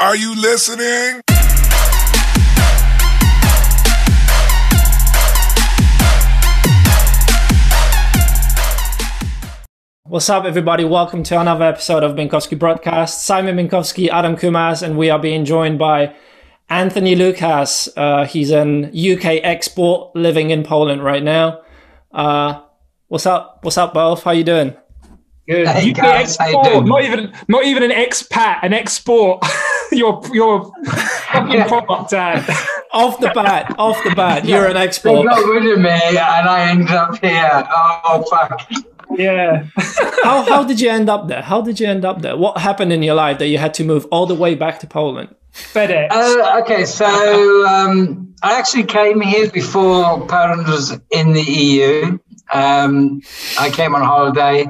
Are you listening? What's up, everybody? Welcome to another episode of Binkowski Broadcast. Simon Binkowski, Adam Kumas, and we are being joined by Anthony Lucas. Uh, he's an UK export living in Poland right now. Uh, what's up? What's up, both? How you doing? Good. Hey, UK guys, how you export, doing? not even not even an expat, an export. your your fucking product ad. Off the bat, off the bat, you're an They export. got rid of me and I ended up here. Oh, fuck. Yeah. How how did you end up there? How did you end up there? What happened in your life that you had to move all the way back to Poland? FedEx. Uh, okay, so um, I actually came here before Poland was in the EU. Um, I came on holiday,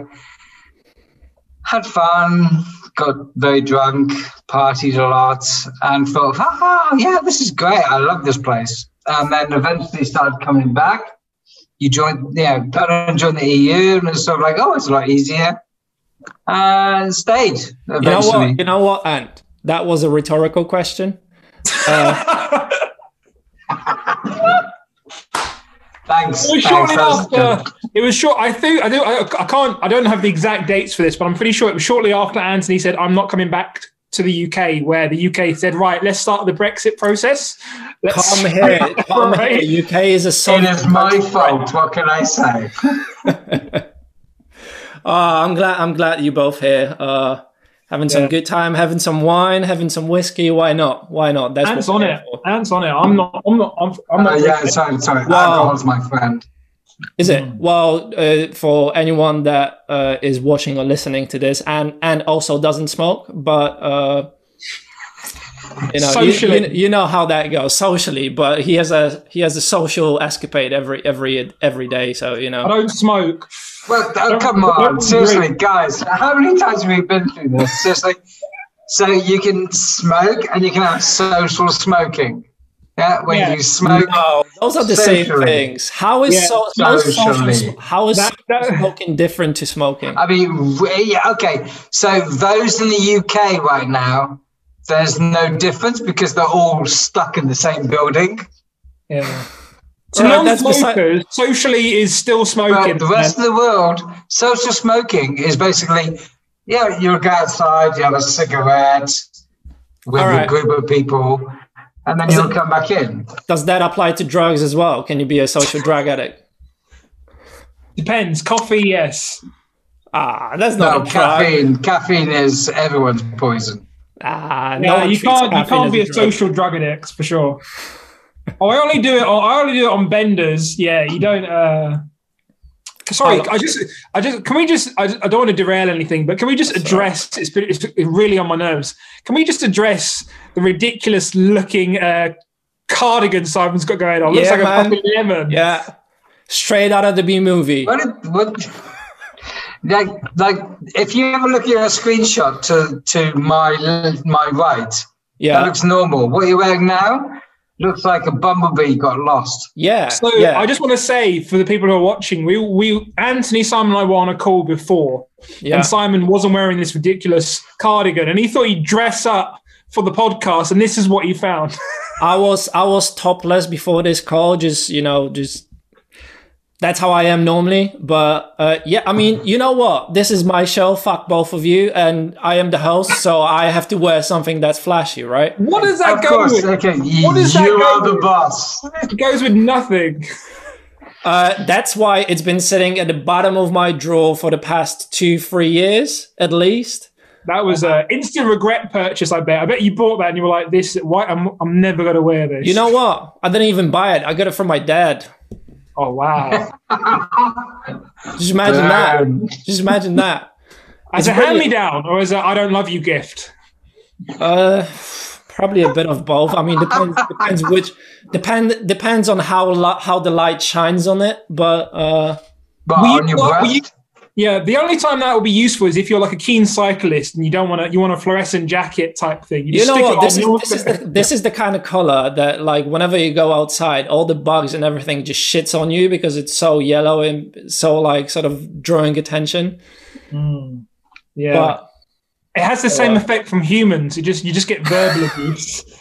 had fun, got very drunk, partied a lot, and thought, ah, yeah, this is great. I love this place. And then eventually started coming back. You joined, yeah, Poland joined the EU, and it's sort of like, oh, it's a lot easier. And stayed You know what? You know what, Ant? That was a rhetorical question. Uh, Thanks. It was thanks, shortly that was good. after. It was short. I think I do. I, I can't. I don't have the exact dates for this, but I'm pretty sure it was shortly after Anthony said, "I'm not coming back to the UK." Where the UK said, "Right, let's start the Brexit process." Let's come here, come Right. here. UK is a It sovereign is my fault. What can I say? Oh, I'm glad. I'm glad you both here. Uh, having some Yeah. good time, having some wine, having some whiskey. Why not? Why not? That's Ants on it. for. Ants on it. I'm not. I'm not. I'm, I'm Uh, not. yeah, sorry, sorry. Wow. Alcohol's my friend. Is it? Well, uh, for anyone that uh, is watching or listening to this, and and also doesn't smoke, but uh, you know, you- you, you know how that goes socially. But he has a he has a social escapade every every every day. So you know, I know, don't smoke. Well, oh, come on, agree. seriously, guys. How many times have we been through this? Seriously. So you can smoke and you can have social smoking. Yeah, when Yeah. you smoke. no, those are the same things. How is Yeah, so how is social, socially. how is That- that- smoking different to smoking? I mean, w- yeah, okay. So those in the UK right now, there's no difference because they're all stuck in the same building. Yeah. To Alright, that's non-smokers, socially is still smoking. But the rest of the world, social smoking is basically, yeah, you go outside, you have a cigarette with All a group of people, and then Is you'll it- come back in. Does that apply to drugs as well? Can you be a social drug addict? Depends. Coffee, yes. Ah, that's No, not a drug. caffeine. Caffeine is everyone's poison. Ah, no Yeah, you can't. You can't as be a drug. social drug addict for sure. Oh, I only do it. On, I only do it on benders. Yeah, you don't. uh Sorry, Oh. I just, I just, can we just, I, I don't want to derail anything, but can we just address, it's, it's really on my nerves. Can we just address the ridiculous looking uh, cardigan Simon's got going on? Looks Yeah, like man. a fucking lemon. Yeah, straight out of the B movie. What? What? Like, like, if you ever look at a screenshot to to my my right, that Yeah, looks normal. What are you're wearing now looks like a bumblebee got lost. yeah, So yeah. I just want to say for the people who are watching, we, we, Anthony, Simon, and I were on a call before, yeah. and Simon wasn't wearing this ridiculous cardigan, and he thought he'd dress up for the podcast, and this is what he found. I was I was topless before this call. Just you know, just that's how I am normally. But uh, yeah, I mean, you know what? This is my show. Fuck both of you, and I am the host, so I have to wear something that's flashy, right? what does that of go course, with? okay. You, What does that you go are the with? boss. It goes with nothing. Uh, that's why it's been sitting at the bottom of my drawer for the past two, three years at least. That was an instant regret purchase. I bet. I bet you bought that, and you were like, "This, why? I'm, I'm never gonna wear this." You know what? I didn't even buy it. I got it from my dad. Oh wow! Just imagine that. Um, Just imagine that. As It's a hand me down, or as a I don't love you gift. Uh, probably a bit of both. I mean, depends depends which depend depends on how how the light shines on it. But uh, but Will you- on your will breast. you- Yeah, the only time that will be useful is if you're like a keen cyclist and you don't want to, you want a fluorescent jacket type thing. You, you know stick what? it This is this is the this is the kind of color that like whenever you go outside, all the bugs and everything just shits on you because it's so yellow and so like sort of drawing attention. Mm. yeah. But It has the same effect from humans. You just you just get verbal abuse.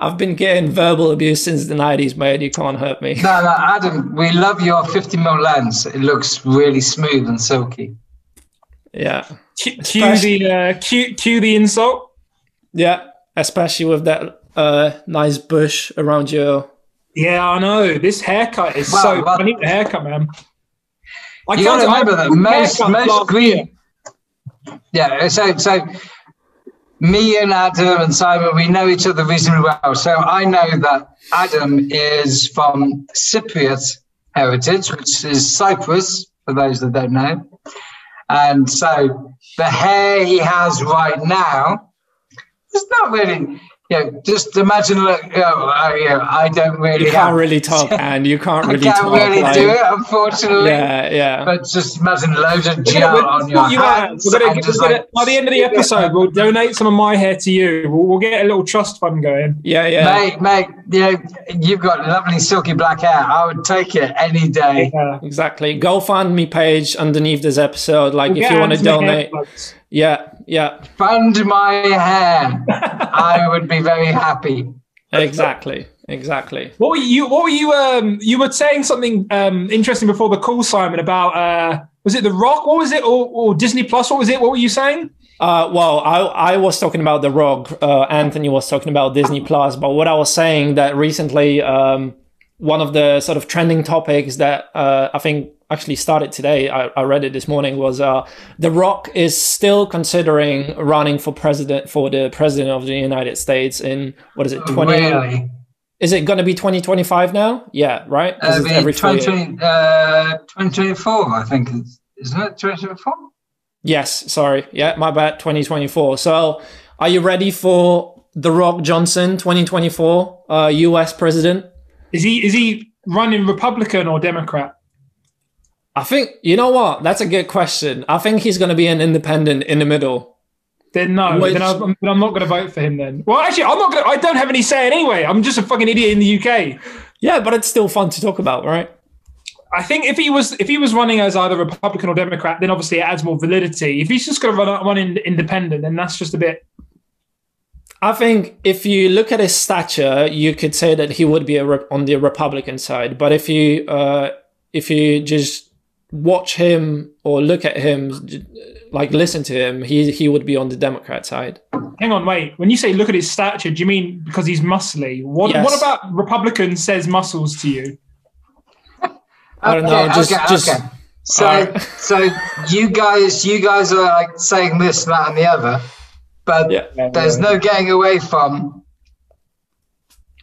I've been getting verbal abuse since the 90s, mate. You can't hurt me. No, no, Adam, we love your 50 mil lens. It looks really smooth and silky. Yeah. Cue, cue the uh, cue, cue the insult. Yeah. Especially with that uh, nice bush around your. Yeah, I know. This haircut is Well, so. well- I need the haircut, man. I You can't- remember that most haircut most last year. green. Yeah, so so me and Adam and Simon, we know each other reasonably well. So I know that Adam is from Cypriot heritage, which is Cyprus, for those that don't know. And so the hair he has right now is not really, you know, just imagine, look, you know, I, you know, I don't really You can't really talk, and you can't really. I really can't talk. really like, do it, unfortunately. Yeah, yeah. But just imagine loads of gel gonna- on your you hands. Gonna- just gonna- like, by the end of the episode, we'll donate some of my hair to you. We'll, we'll get a little trust fund going. Yeah, yeah. Mate, mate, you know, you've got lovely silky black hair. I would take it any day. Yeah. Exactly. GoFundMe page underneath this episode. Like, We'll if you want to donate. Yeah, yeah. Fund my hair. I would be very happy. Exactly. Exactly. What were you? What were you? Um, you were saying something um, interesting before the call, Simon. About uh, was it The Rock? What was it? Or, or Disney Plus? What was it? What were you saying? Uh, well, I, I was talking about The Rock. Uh, Anthony was talking about Disney Plus. But what I was saying that recently, um, one of the sort of trending topics that uh, I think actually started today, I, I read it this morning, was uh, The Rock is still considering running for president for the president of the United States in what is it, twenty? Really? Is it going to be twenty twenty five now? Yeah, right. Uh, it's every four uh, 2024, I think. Isn't it 2024? Yes, sorry. Yeah, my bad. 2024. So, are you ready for The Rock Johnson 2024 uh, US president? Is he is he running Republican or Democrat? I think, you know what? That's a good question. I think he's going to be an independent in the middle. Then no. Which- Then I'm, then I'm not going to vote for him. Then. Well, actually, I'm not going. to I don't have any say anyway. I'm just a fucking idiot in the UK. Yeah, but it's still fun to talk about, right? I think if he was if he was running as either Republican or Democrat, then obviously it adds more validity. If he's just going to run one in, independent, then that's just a bit. I think if you look at his stature, you could say that he would be a on the Republican side. But if you uh, if you just watch him or look at him, like listen to him, he he would be on the Democrat side. Hang on, wait. When you say look at his stature, do you mean because he's muscly? What Yes. What about Republican says muscles to you? I don't know, just- just- So, Alright. so you guys, you guys are like saying this, that, and the other, but Yeah. there's no getting away from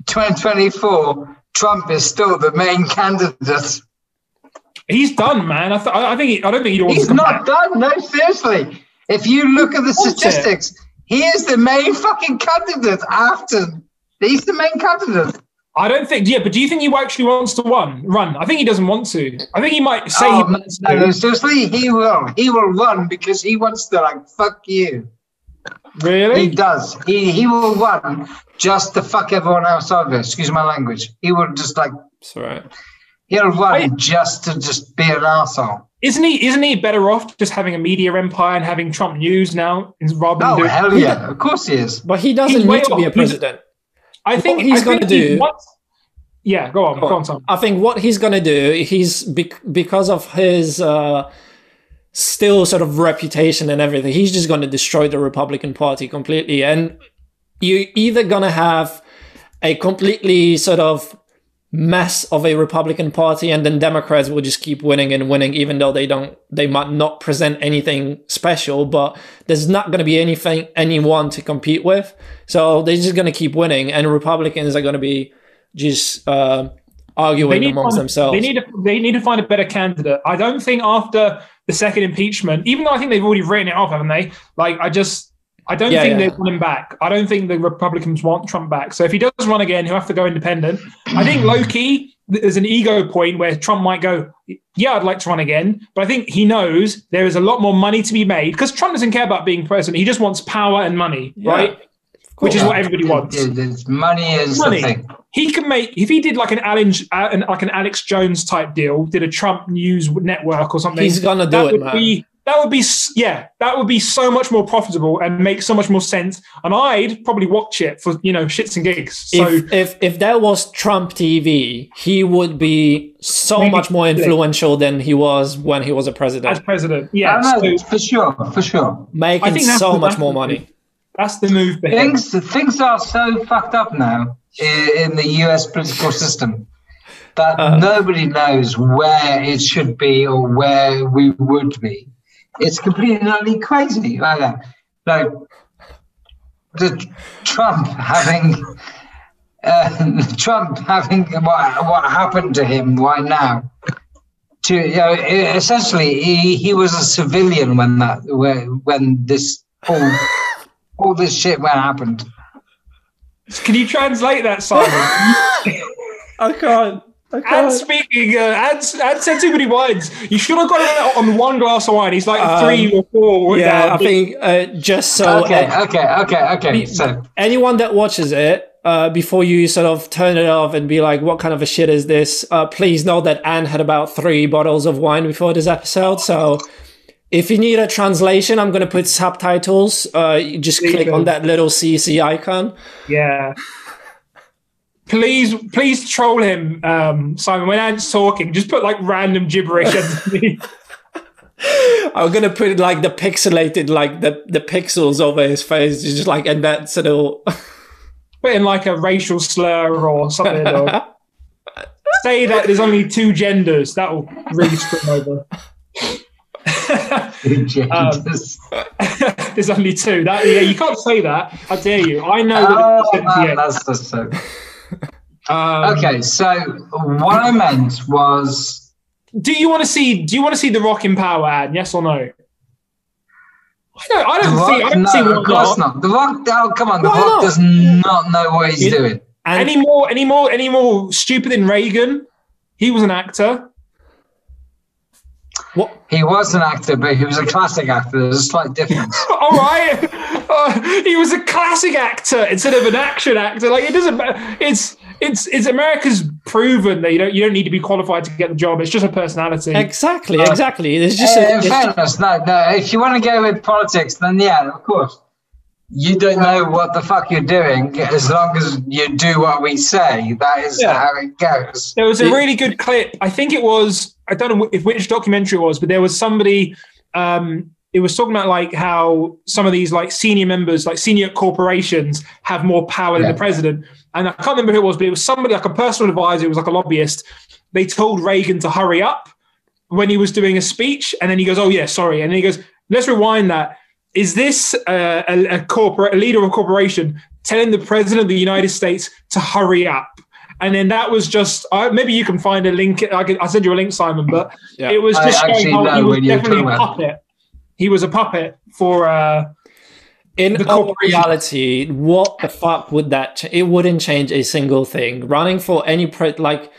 2024. Trump is still the main candidate. He's done, man. I, th- I think he, I don't think he wants He's not back. done. No, seriously. If you look at the Wants it. statistics, he is the main fucking candidate after. He's the main candidate. I don't think. Yeah, but do you think he actually wants to run? Run? I think he doesn't want to. I think he might say he Oh, wants no, no, to. seriously, he will. He will run because he wants to like fuck you. Really? He does. He he will run just to fuck everyone else over. Excuse my language. He will just like That's right. He'll run just to just be an asshole. Isn't he? Isn't he better off just having a media empire and having Trump News now rather than Oh doing? hell yeah! Of course he is. But he doesn't He's need to be a off. He's- president. I think What he's gonna he do- wants- yeah, go on, go on, Tom. I think what he's gonna do, he's bec- because of his uh, still sort of reputation and everything, he's just gonna destroy the Republican Party completely. And you're either gonna have a completely sort of mess of a Republican Party, and then Democrats will just keep winning and winning, even though they don't, they might not present anything special, but there's not going to be anything, anyone to compete with. So they're just going to keep winning, and Republicans are going to be just uh, arguing amongst to, themselves. They need to they need to find a better candidate. I don't think after the second impeachment, even though I think they've already written it off, haven't they? Like I just I don't Yeah, think yeah. they want him back. I don't think the Republicans want Trump back. So if he does run again, he'll have to go independent. I think low key there's an ego point where Trump might go, yeah, I'd like to run again, but I think he knows there is a lot more money to be made because Trump doesn't care about being president. He just wants power and money, Yeah. right? Which is what everybody wants. It's money is Money. he can make if he did like an Alex, uh, like an Alex Jones type deal, did a Trump News network or something. He's gonna do it, man. be that would be yeah, that would be so much more profitable and make so much more sense. And I'd probably watch it for you know shits and gigs. So if, if if there was Trump TV, he would be so Maybe- much more influential than he was when he was a president. as president, president, yeah, I know, so for sure, for sure. making so the- much more money. that's the move. for. Things things are so fucked up now in the U.S. political system that Uh. nobody knows where it should be or where we would be. It's completely and utterly crazy like that. Like the Trump having uh, Trump having what what happened to him right now. To you know, essentially, he, he was a civilian when that when when this all all this shit went happened. Can you translate that, Simon? I can't. I and speaking, uh, and, and said too many wines. You should have got it on one glass of wine. He's like Um, three or four. Yeah, now. I think uh, just so okay, uh, okay, okay, okay. So anyone that watches it, uh, before you sort of turn it off and be like, "What kind of a shit is this?" Uh, please know that Ant had about three bottles of wine before this episode. So, if you need a translation, I'm gonna put subtitles. Uh, you just click on that little CC icon. Yeah. Please, please troll him, um, Simon. When Ant's talking, just put like random gibberish underneath. I'm gonna put like the pixelated, like the the pixels over his face, just like and that's sort of. put in like a racial slur or something. Or say that there's only two genders. That will really screw him over. Jesus. there's only two. That yeah, you can't say that. I dare you. I know oh, that. man, that's just so. Um, Okay, so what I meant was Do you want to see? Do you want to see the Rock in Power ad? Yes or no? I don't. I don't Rock. see. I don't see no, why of course not. not. The Rock. Oh, come on. The Rock not? does not know what he's You- doing. And Any more? Any more? Any more stupid than Reagan? He was an actor. what? He was an actor, but he was a classic actor. There's a slight difference. All right, Uh, he was a classic actor instead of an action actor. Like it doesn't. ma- It's it's it's America's proven that you don't you don't need to be qualified to get the job. It's just a personality. Exactly, Uh, exactly. It's just Uh, a, in it's- fairness, no, no. If you want to go with politics, then yeah, of course. You don't know what the fuck you're doing as long as you do what we say. That is Yeah. how it goes. There was a really good clip. I think it was. I don't know if which documentary it was, but there was somebody. Um, it was talking about like how some of these like senior members, like senior corporations, have more power than the president. And I can't remember who it was, but it was somebody like a personal advisor. It was like a lobbyist. They told Reagan to hurry up when he was doing a speech, and then he goes, "Oh yeah, sorry," and then he goes, "Let's rewind that." Is this uh, a, a corporate, a leader of a corporation telling the president of the United States to hurry up? And then that was just uh, maybe you can find a link. I can, I'll send you a link, Simon. But Yeah. it was I just actually showing how he was definitely a puppet. He was a puppet for. Uh, in the all reality, what the fuck would that? Ch- it wouldn't change a single thing. Running for any pre- like,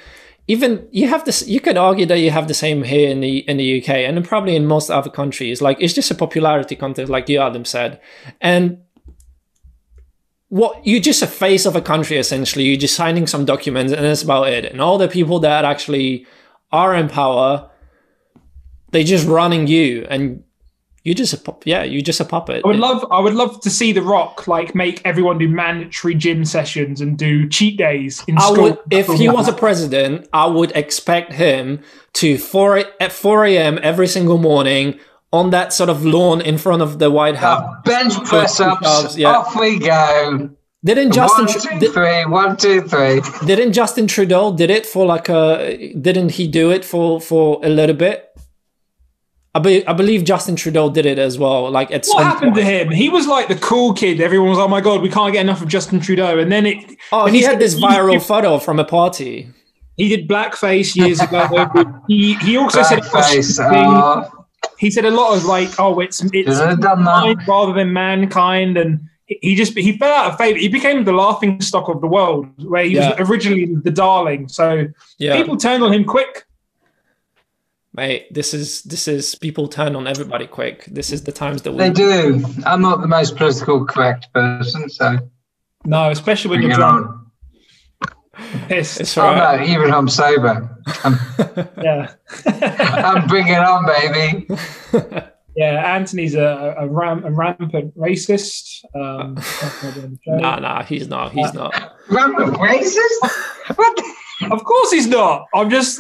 even you have this. You could argue that you have the same here in the in the UK and probably in most other countries. Like it's just a popularity contest, like you Adam said, and what you're just a face of a country essentially. You're just signing some documents and that's about it. And all the people that actually are in power, they're just running you and. You're just a pup- yeah. You're just a puppet. I would love, I would love to see The Rock like make everyone do mandatory gym sessions and do cheat days in I school. would, if he was a president, I would expect him to four at four a.m. every single morning on that sort of lawn in front of the White House. Uh, bench press ups. yeah. Off we go. Didn't Justin one, two, did, three. One, two, three. didn't Justin Trudeau did it for like a didn't he do it for for a little bit? I, be, I believe Justin Trudeau did it as well. Like at What some happened to him? He was like the cool kid. Everyone was, oh my god, we can't get enough of Justin Trudeau. And then it, Oh, when he said had this he- viral photo from a party. He did blackface years ago. he he also said Blackface. Uh, thing. Oh, he said a lot of like, oh, it's it's should have done that. mind rather than mankind, and he- he just he fell out of favor. He became the laughing stock of the world, where he Yeah. was originally the darling. So Yeah, people turned on him quick. Mate. This is this is people turn on everybody quick. This is the times that we They do. I'm not the most political correct person, so No, especially when bring you're drunk, on. pissed. It's right. no, even I'm sober. I'm, Yeah. I'm bringing on, baby. Yeah, Anthony's a, a, ram, a rampant racist. Um, nah, nah, he's not. He's not. Rampant racist? What? Of course he's not. I'm just.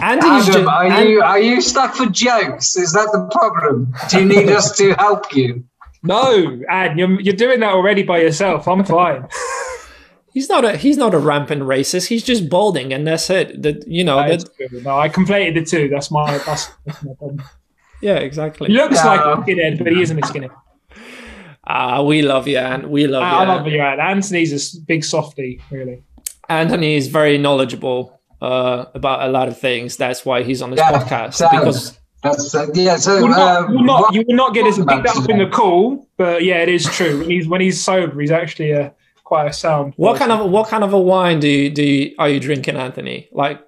Anthony's Adam, just, are An- you are you stuck for jokes? Is that the problem? Do you need us to help you? no, Ad, you're, you're doing that already by yourself. I'm fine. he's not a he's not a rampant racist. He's just balding, and that's it. That you know. That's That, good. no, I conflated the two. That's my that's, that's my problem. yeah, exactly. He looks No. like a skinhead, but he isn't a skinhead. Ah, we love you, Ant. We love you. I love you, Ad. Anthony's a big softy, really. Anthony is very knowledgeable uh, about a lot of things. That's why he's on this Yeah, podcast so- because That's uh, yeah. So You will not, uh, you will not, you will not get as what picked up in the call, but yeah, it is true. When he's when he's sober, he's actually a quite a sound. what person. kind of what kind of a wine do you, do you, are you drinking, Anthony? Like,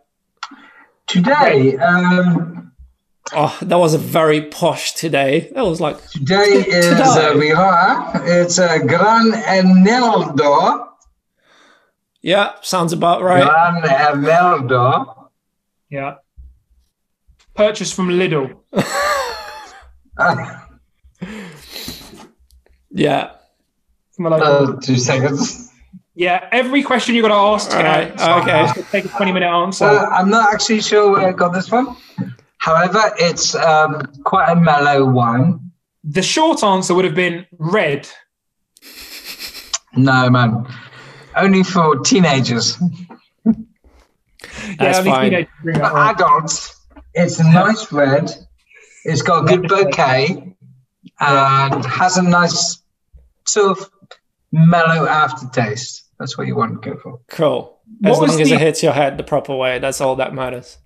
today. Um, oh, that was a very posh today. That was like today is Today. uh, we are. It's a Gran Eneldo. Yeah, sounds about right. Gran Eneldo. Yeah. Purchased from Lidl. Yeah. From a local- uh, two seconds. yeah, every question you're going to ask, All right, okay. it's gonna take a 20 minute answer. Uh, I'm not actually sure where I got this from. However, it's um, quite a mellow wine. the short answer would have been red. No, man. Only for teenagers. That's only fine. teenagers drink that For adults, it's a nice red. It's got a good bouquet and has a nice sort of mellow aftertaste. That's what you want to go for. Cool. As was long as the- it hits your head the proper way, that's all that matters.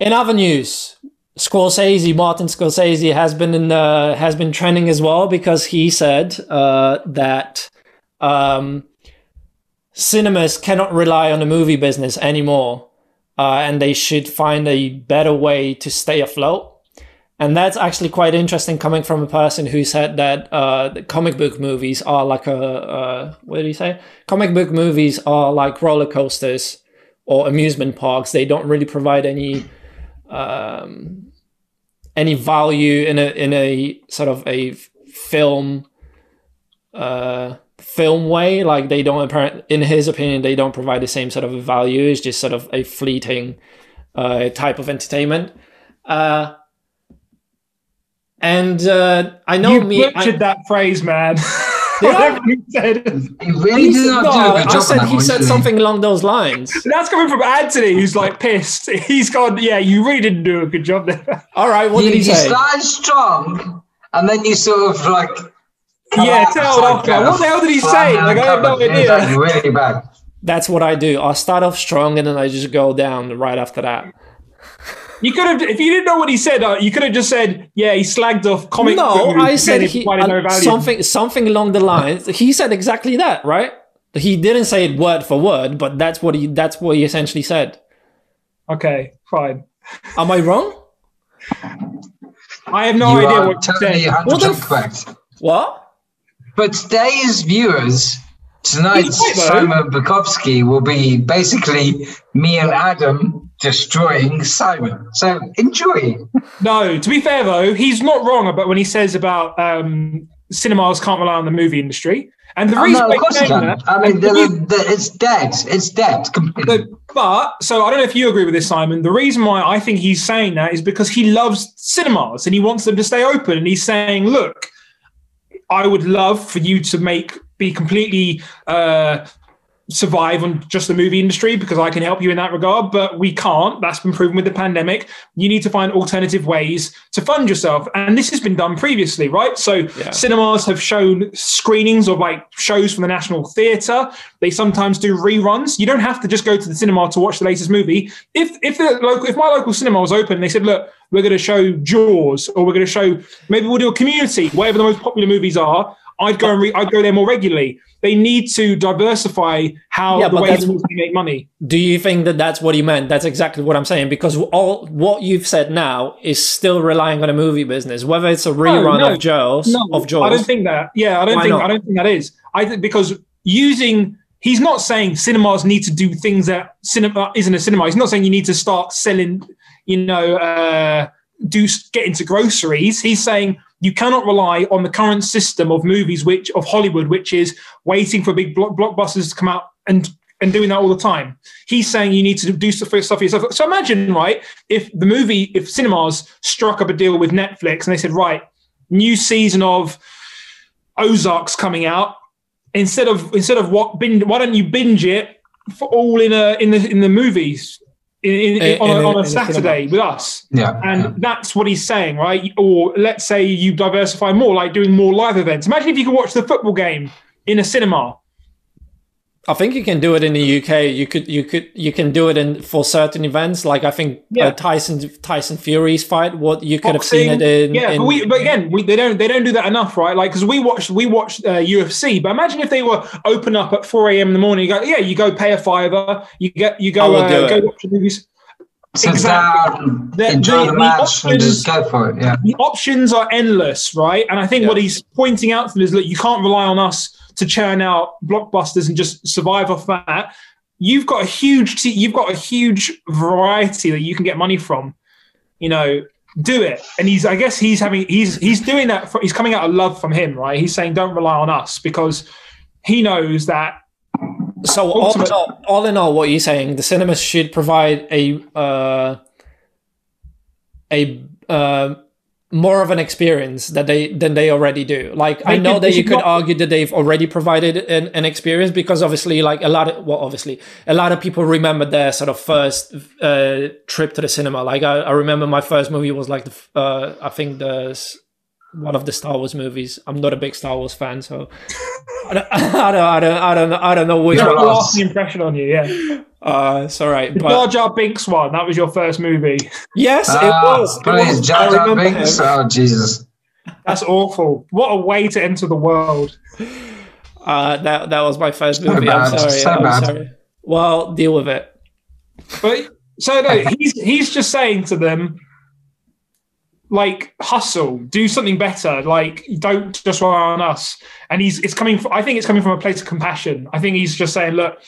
In other news, Scorsese, Martin Scorsese, has been in the, has been trending as well because he said uh, that um, cinemas cannot rely on the movie business anymore, uh, and they should find a better way to stay afloat. And that's actually quite interesting coming from a person who said that uh, comic book movies are like a, uh, what did he say? Comic book movies are like roller coasters or amusement parks. They don't really provide any um, any value in a in a sort of a film uh, film way. Like they don't apparent in his opinion they don't provide the same sort of a value. It's just sort of a fleeting uh, type of entertainment. Uh, and uh, I know You me. I- butchered that phrase, man. Did I? Whatever you said. You really he did said- not do a good I job said on that he one, said something along those lines. That's coming from Anthony, who's like pissed. He's gone, yeah, you really didn't do a good job there. All right, what you, did he you say? started strong, and then you sort of like. Yeah, tell it off, man. What the hell did he say? Like, I have no idea. Exactly, really bad. That's what I do. I start off strong and then I just go down right after that. You could have, if you didn't know what he said, uh, you could have just said, yeah, he slagged off comic no, I said he, provided no uh, something something along the lines. He said exactly that, right? He didn't say it word for word, but that's what he that's what he essentially said. Okay, fine. Am I wrong? I have no you idea are what you totally said. 100% Well, then- correct. What? But today's viewers, tonight's He's right, though. Simon Bukowski will be basically me and Adam destroying Simon. So enjoy. No, to be fair though, he's not wrong about when he says about um, cinemas can't rely on the movie industry. And the Oh, reason no, of course he's you saying can. that, I mean, the the, the, it's dead. It's dead completely. but so I don't know if you agree with this, Simon. The reason why I think he's saying that is because he loves cinemas and he wants them to stay open. And he's saying, look, I would love for you to make be completely uh, survive on just the movie industry because I can help you in that regard, but we can't. That's been proven with the pandemic. You need to find alternative ways to fund yourself. And this has been done previously, right? So Yeah. cinemas have shown screenings of like shows from the National Theatre. They sometimes do reruns. You don't have to just go to the cinema to watch the latest movie. If if the local if my local cinema was open and they said, look, we're going to show Jaws or we're going to show maybe we'll do a community, whatever the most popular movies are, I'd go and re- I'd go there more regularly. They need to diversify how Yeah, the that's- they make money. Do you think that that's what he meant? That's exactly what I'm saying because all what you've said now is still relying on a movie business, whether it's a rerun no. of Jaws of Jaws. I don't think that. Yeah, I don't Why think not? I don't think that is. I think because using he's not saying cinemas need to do things that cinema isn't a cinema. He's not saying you need to start selling, you know, uh, do get into groceries. He's saying you cannot rely on the current system of movies, which of Hollywood, which is waiting for big block, blockbusters to come out and and doing that all the time. He's saying you need to do stuff for yourself. So imagine, right, if the movie, if cinemas struck up a deal with Netflix and they said, right, new season of Ozarks coming out. Instead of instead of what binge, why don't you binge it for all in a in the in the movies in, in, in, on, a, on a Saturday with us. Yeah. And yeah. that's what he's saying, right? Or let's say you diversify more, like doing more live events. Imagine if you could watch the football game in a cinema I think you can do it in the UK. You could you could you can do it in for certain events. Like I think uh, Yeah. uh, Tyson Tyson Fury's fight. What you could have seen it in. yeah, in- but, we, but again, we, they don't they don't do that enough, right? Like because we watched we watched uh, UFC, but imagine if they were open up at four a.m. in the morning. You go, yeah, you go pay a fiver, you get you go uh, go watch the movies. Sit exactly. down, The- enjoy the- the, the match, and just options- go for it. Yeah. The options are endless, right? And I think Yeah. what he's pointing out to them is that you can't rely on us to churn out blockbusters and just survive off that. You've got a huge, you've got a huge variety that you can get money from. You know, do it. And he's, I guess he's having, he's, he's doing that. For, he's coming out of love from him, right? He's saying, don't rely on us because he knows that. So all in, all, all in all, what you're saying, the cinemas should provide a uh, a uh, more of an experience that they than they already do. Like I know could- that you could not- argue that they've already provided an, an experience because obviously, like a lot of well, obviously a lot of people remember their sort of first uh, trip to the cinema. Like I, I remember my first movie was like the uh, I think the one of the Star Wars movies. I'm not a big Star Wars fan, so I don't, I don't, I don't, I don't, know- I don't know which You're one. the impression on you, yeah. Uh, it's all right, The but Jar Jar Binks one, that was your first movie. yes, it Ah, was. It Please, was. Jar Jar Binks. him. Oh, Jesus. That's awful. What a way to enter the world. Uh, that that was my first So movie. I'm sorry. so I'm bad. sorry. Well, deal with it. But so no, he's he's just saying to them, like, hustle, do something better. Like, don't just rely on us. And he's it's coming. From, I think it's coming from a place of compassion. I think he's just saying, look,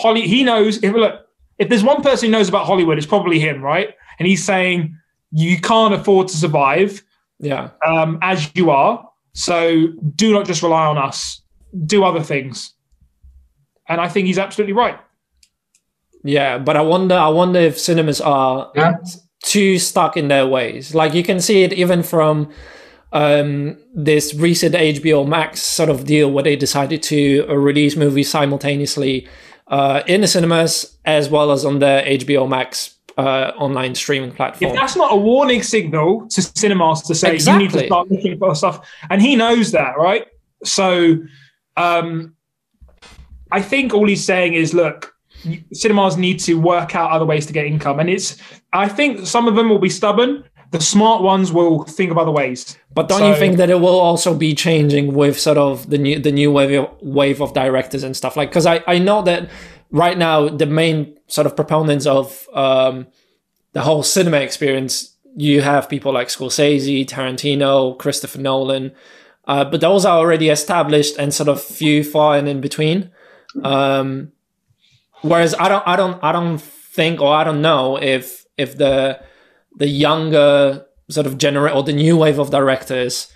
Holly. He knows if look if there's one person who knows about Hollywood, it's probably him, right? And he's saying you can't afford to survive Yeah. um, as you are. So do not just rely on us. Do other things. And I think he's absolutely right. Yeah, but I wonder. I wonder if cinemas are Yeah. too stuck in their ways. Like you can see it even from um, this recent HBO Max sort of deal where they decided to uh, release movies simultaneously uh, in the cinemas as well as on the HBO Max uh, online streaming platform. If that's not a warning signal to cinemas to say you need Exactly. to start looking for stuff, and he knows that, right? So, um, I think all he's saying is, look, cinemas need to work out other ways to get income, and it's. I think some of them will be stubborn. The smart ones will think of other ways. But don't you think that it will also be changing with sort of the new the new wave of, wave of directors and stuff like? Because I I know that right now the main sort of proponents of um, the whole cinema experience, you have people like Scorsese, Tarantino, Christopher Nolan, uh, but those are already established and sort of few far and in between. Um, whereas I don't I don't I don't think or I don't know if if the the younger sort of generate or the new wave of directors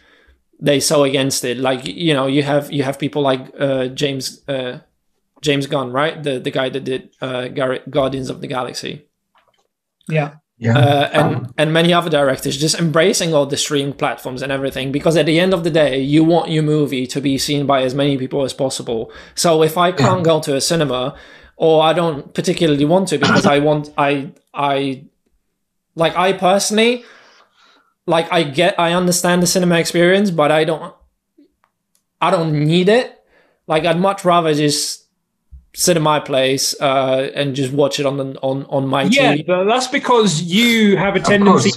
they so against it. Like you know you have you have people like uh james uh james gunn right? The the guy that did uh Gar- guardians of the galaxy. Yeah. Yeah. uh, and and many other directors just embracing all the streaming platforms and everything because at the end of the day you want your movie to be seen by as many people as possible. So if i can't go to a cinema or i don't particularly want to because i want i i like i personally like i get i understand the cinema experience but i don't i don't need it like i'd much rather just sit in my place uh, and just watch it on the, on on my Yeah, TV. but that's because you have a tendency.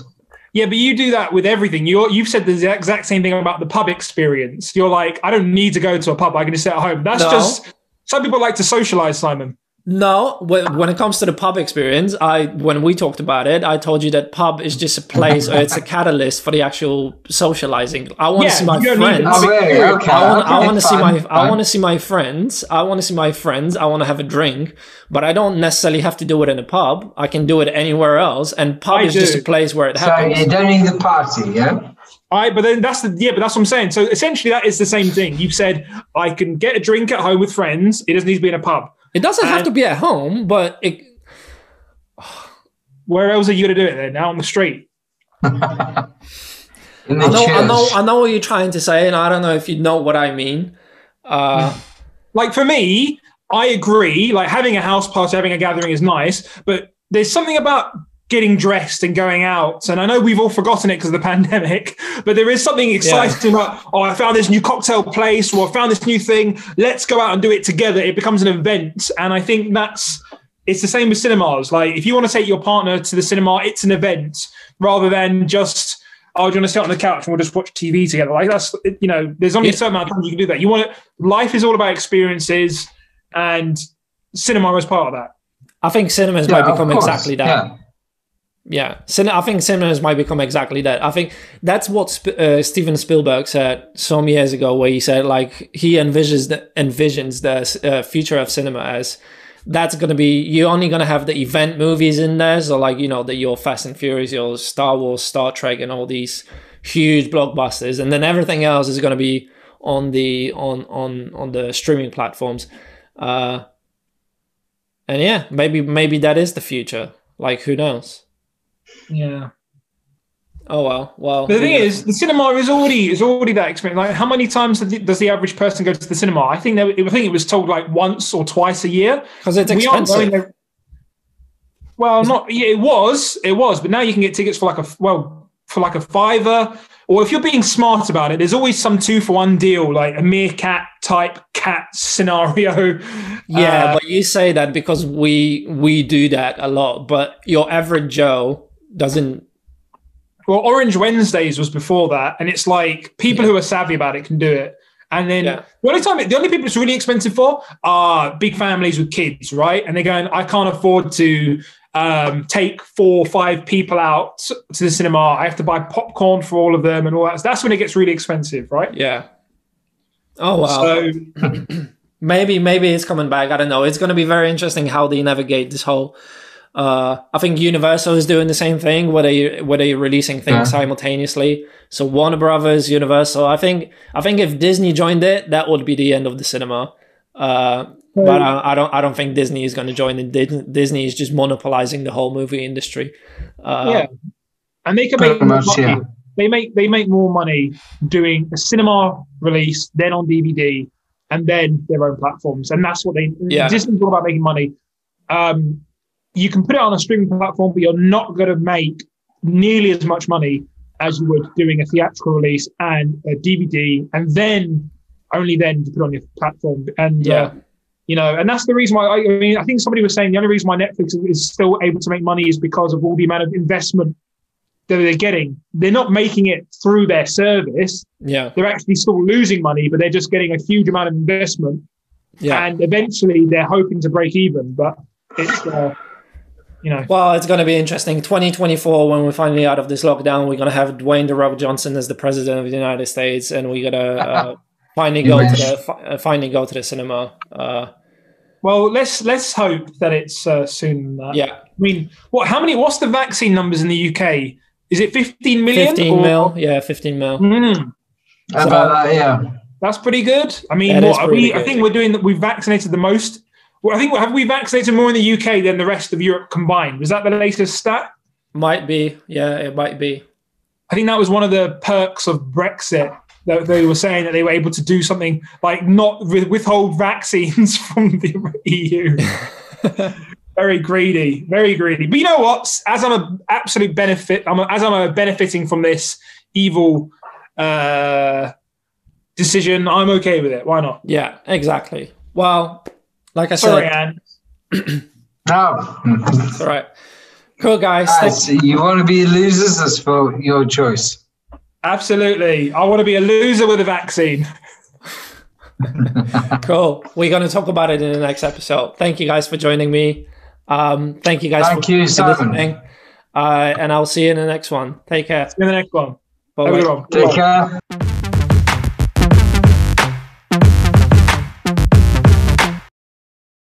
Yeah, but you do that with everything. You're, you've said the exact exact same thing about the pub experience. You're like, I don't need to go to a pub. I can just sit at home. That's No. just some people like to socialize, Simon. No, when it comes to the pub experience, I when we talked about it, I told you that pub is just a place or it's a catalyst for the actual socializing. I want to Yeah, see my friends. Oh, really? Okay. I want, I want to see fine, my I want to see my friends. I want to see my friends. I want to have a drink, but I don't necessarily have to do it in a pub. I can do it anywhere else, and pub I is just a place where it So happens. So you don't need the party, yeah? All right, but then that's the yeah, but that's what I'm saying. So essentially, that is the same thing. You've said I can get a drink at home with friends. It doesn't need to be in a pub. It doesn't have to be at home, but it, Where else are you going to do it then? Out on the street? The I know, I know. I know what you're trying to say, and I don't know if you know what I mean. Uh, Like for me, I agree. Like having a house party, having a gathering is nice, but there's something about getting dressed and going out. And I know we've all forgotten it because of the pandemic, but there is something exciting about, oh, I found this new cocktail place or I found this new thing. Let's go out and do it together. It becomes an event. And I think that's, it's the same with cinemas. Like if you want to take your partner to the cinema, it's an event rather than just, oh, do you want to sit on the couch and we'll just watch TV together? Like that's, you know, there's only a certain amount of times you can do that. You want to, life is all about experiences and cinema is part of that. I think cinemas Yeah, might of become exactly that. Yeah. Cin- I think cinemas might become exactly that. I think that's what Sp- uh, Steven Spielberg said some years ago, where he said like he envisions the envisions the uh, future of cinema as that's going to be you're only going to have the event movies in there, so like you know the your Fast and Furious, your Star Wars, Star Trek, and all these huge blockbusters, and then everything else is going to be on the on on on the streaming platforms. Uh, and yeah, maybe maybe that is the future. Like who knows? Yeah. Oh well, well. But the thing we- is, the cinema is already is already that experience. Like, how many times does the- average person go to the cinema? I think that I think it was told like once or twice a year. because it's expensive. there- Well, not yeah, it was it was, but now you can get tickets for like a well for like a fiver. Or if you're being smart about it, there's always some two for one deal, like a meerkat type cat scenario. yeah, Uh, but you say that because we we do that a lot, but your average Joe doesn't. Well, Orange Wednesdays was before that, and it's like people who are savvy about it can do it. And then Yeah. the only time, the only people it's really expensive for are big families with kids, right? And they're going, I can't afford to um, take four or five people out to the cinema. I have to buy popcorn for all of them and all that. So that's when it gets really expensive, right? Yeah. Oh wow. So maybe maybe it's coming back. I don't know. It's going to be very interesting how they navigate this whole. Uh, I think Universal is doing the same thing, where they where they releasing things Yeah. simultaneously. So Warner Brothers, Universal. I think I think if Disney joined it, that would be the end of the cinema. Uh, but I, I don't I don't think Disney is going to join it. Disney is just monopolizing the whole movie industry. Uh, yeah, and they can make more much, money. yeah. They make they make more money doing a cinema release, then on DVD, and then their own platforms, and that's what they. Yeah. Disney's all about making money. Um, you can put it on a streaming platform, but you're not going to make nearly as much money as you would doing a theatrical release and a DVD, and then only then to put on your platform. And Yeah. uh, you know, and that's the reason why I, I mean, I think somebody was saying the only reason why Netflix is still able to make money is because of all the amount of investment that they're getting. They're not making it through their service. yeah, They're actually still losing money, but they're just getting a huge amount of investment. yeah. And eventually they're hoping to break even. But it's, uh, you know, Well, it's going to be interesting. 2024, when we're finally out of this lockdown, we're going to have Dwayne the Rock Johnson as the president of the United States, and we're going to uh, finally go to the uh, finally go to the cinema. Uh, well, let's let's hope that it's uh, soon. That. yeah, I mean, what? How many? What's the vaccine numbers in the UK? Is it 15 million? 15 or- mil. Yeah, 15 mil. Mm, About that, yeah. that's pretty good. I mean, what are pretty we? I think we're doing that. We've vaccinated the most. Well, I think have we vaccinated more in the UK than the rest of Europe combined? Was that the latest stat? Might be. Yeah, it might be. I think that was one of the perks of Brexit. That they were saying that they were able to do something like not withhold vaccines from the EU. very greedy, very greedy. But you know what? As I'm a absolute benefit, I'm a, as I'm benefiting from this evil uh, decision, I'm okay with it. Why not? Yeah, exactly. Well, like I Sorry, said, No. it's all right. Cool, guys. So you want to be losers? That's for your choice. Absolutely. I want to be a loser with a vaccine. cool. We're going to talk about it in the next episode. Thank you guys for joining me. Um, thank you guys Thank for, you, for listening. Uh, and I'll see you in the next one. Take care. See you in the next one. Bye Have a good one. Take care.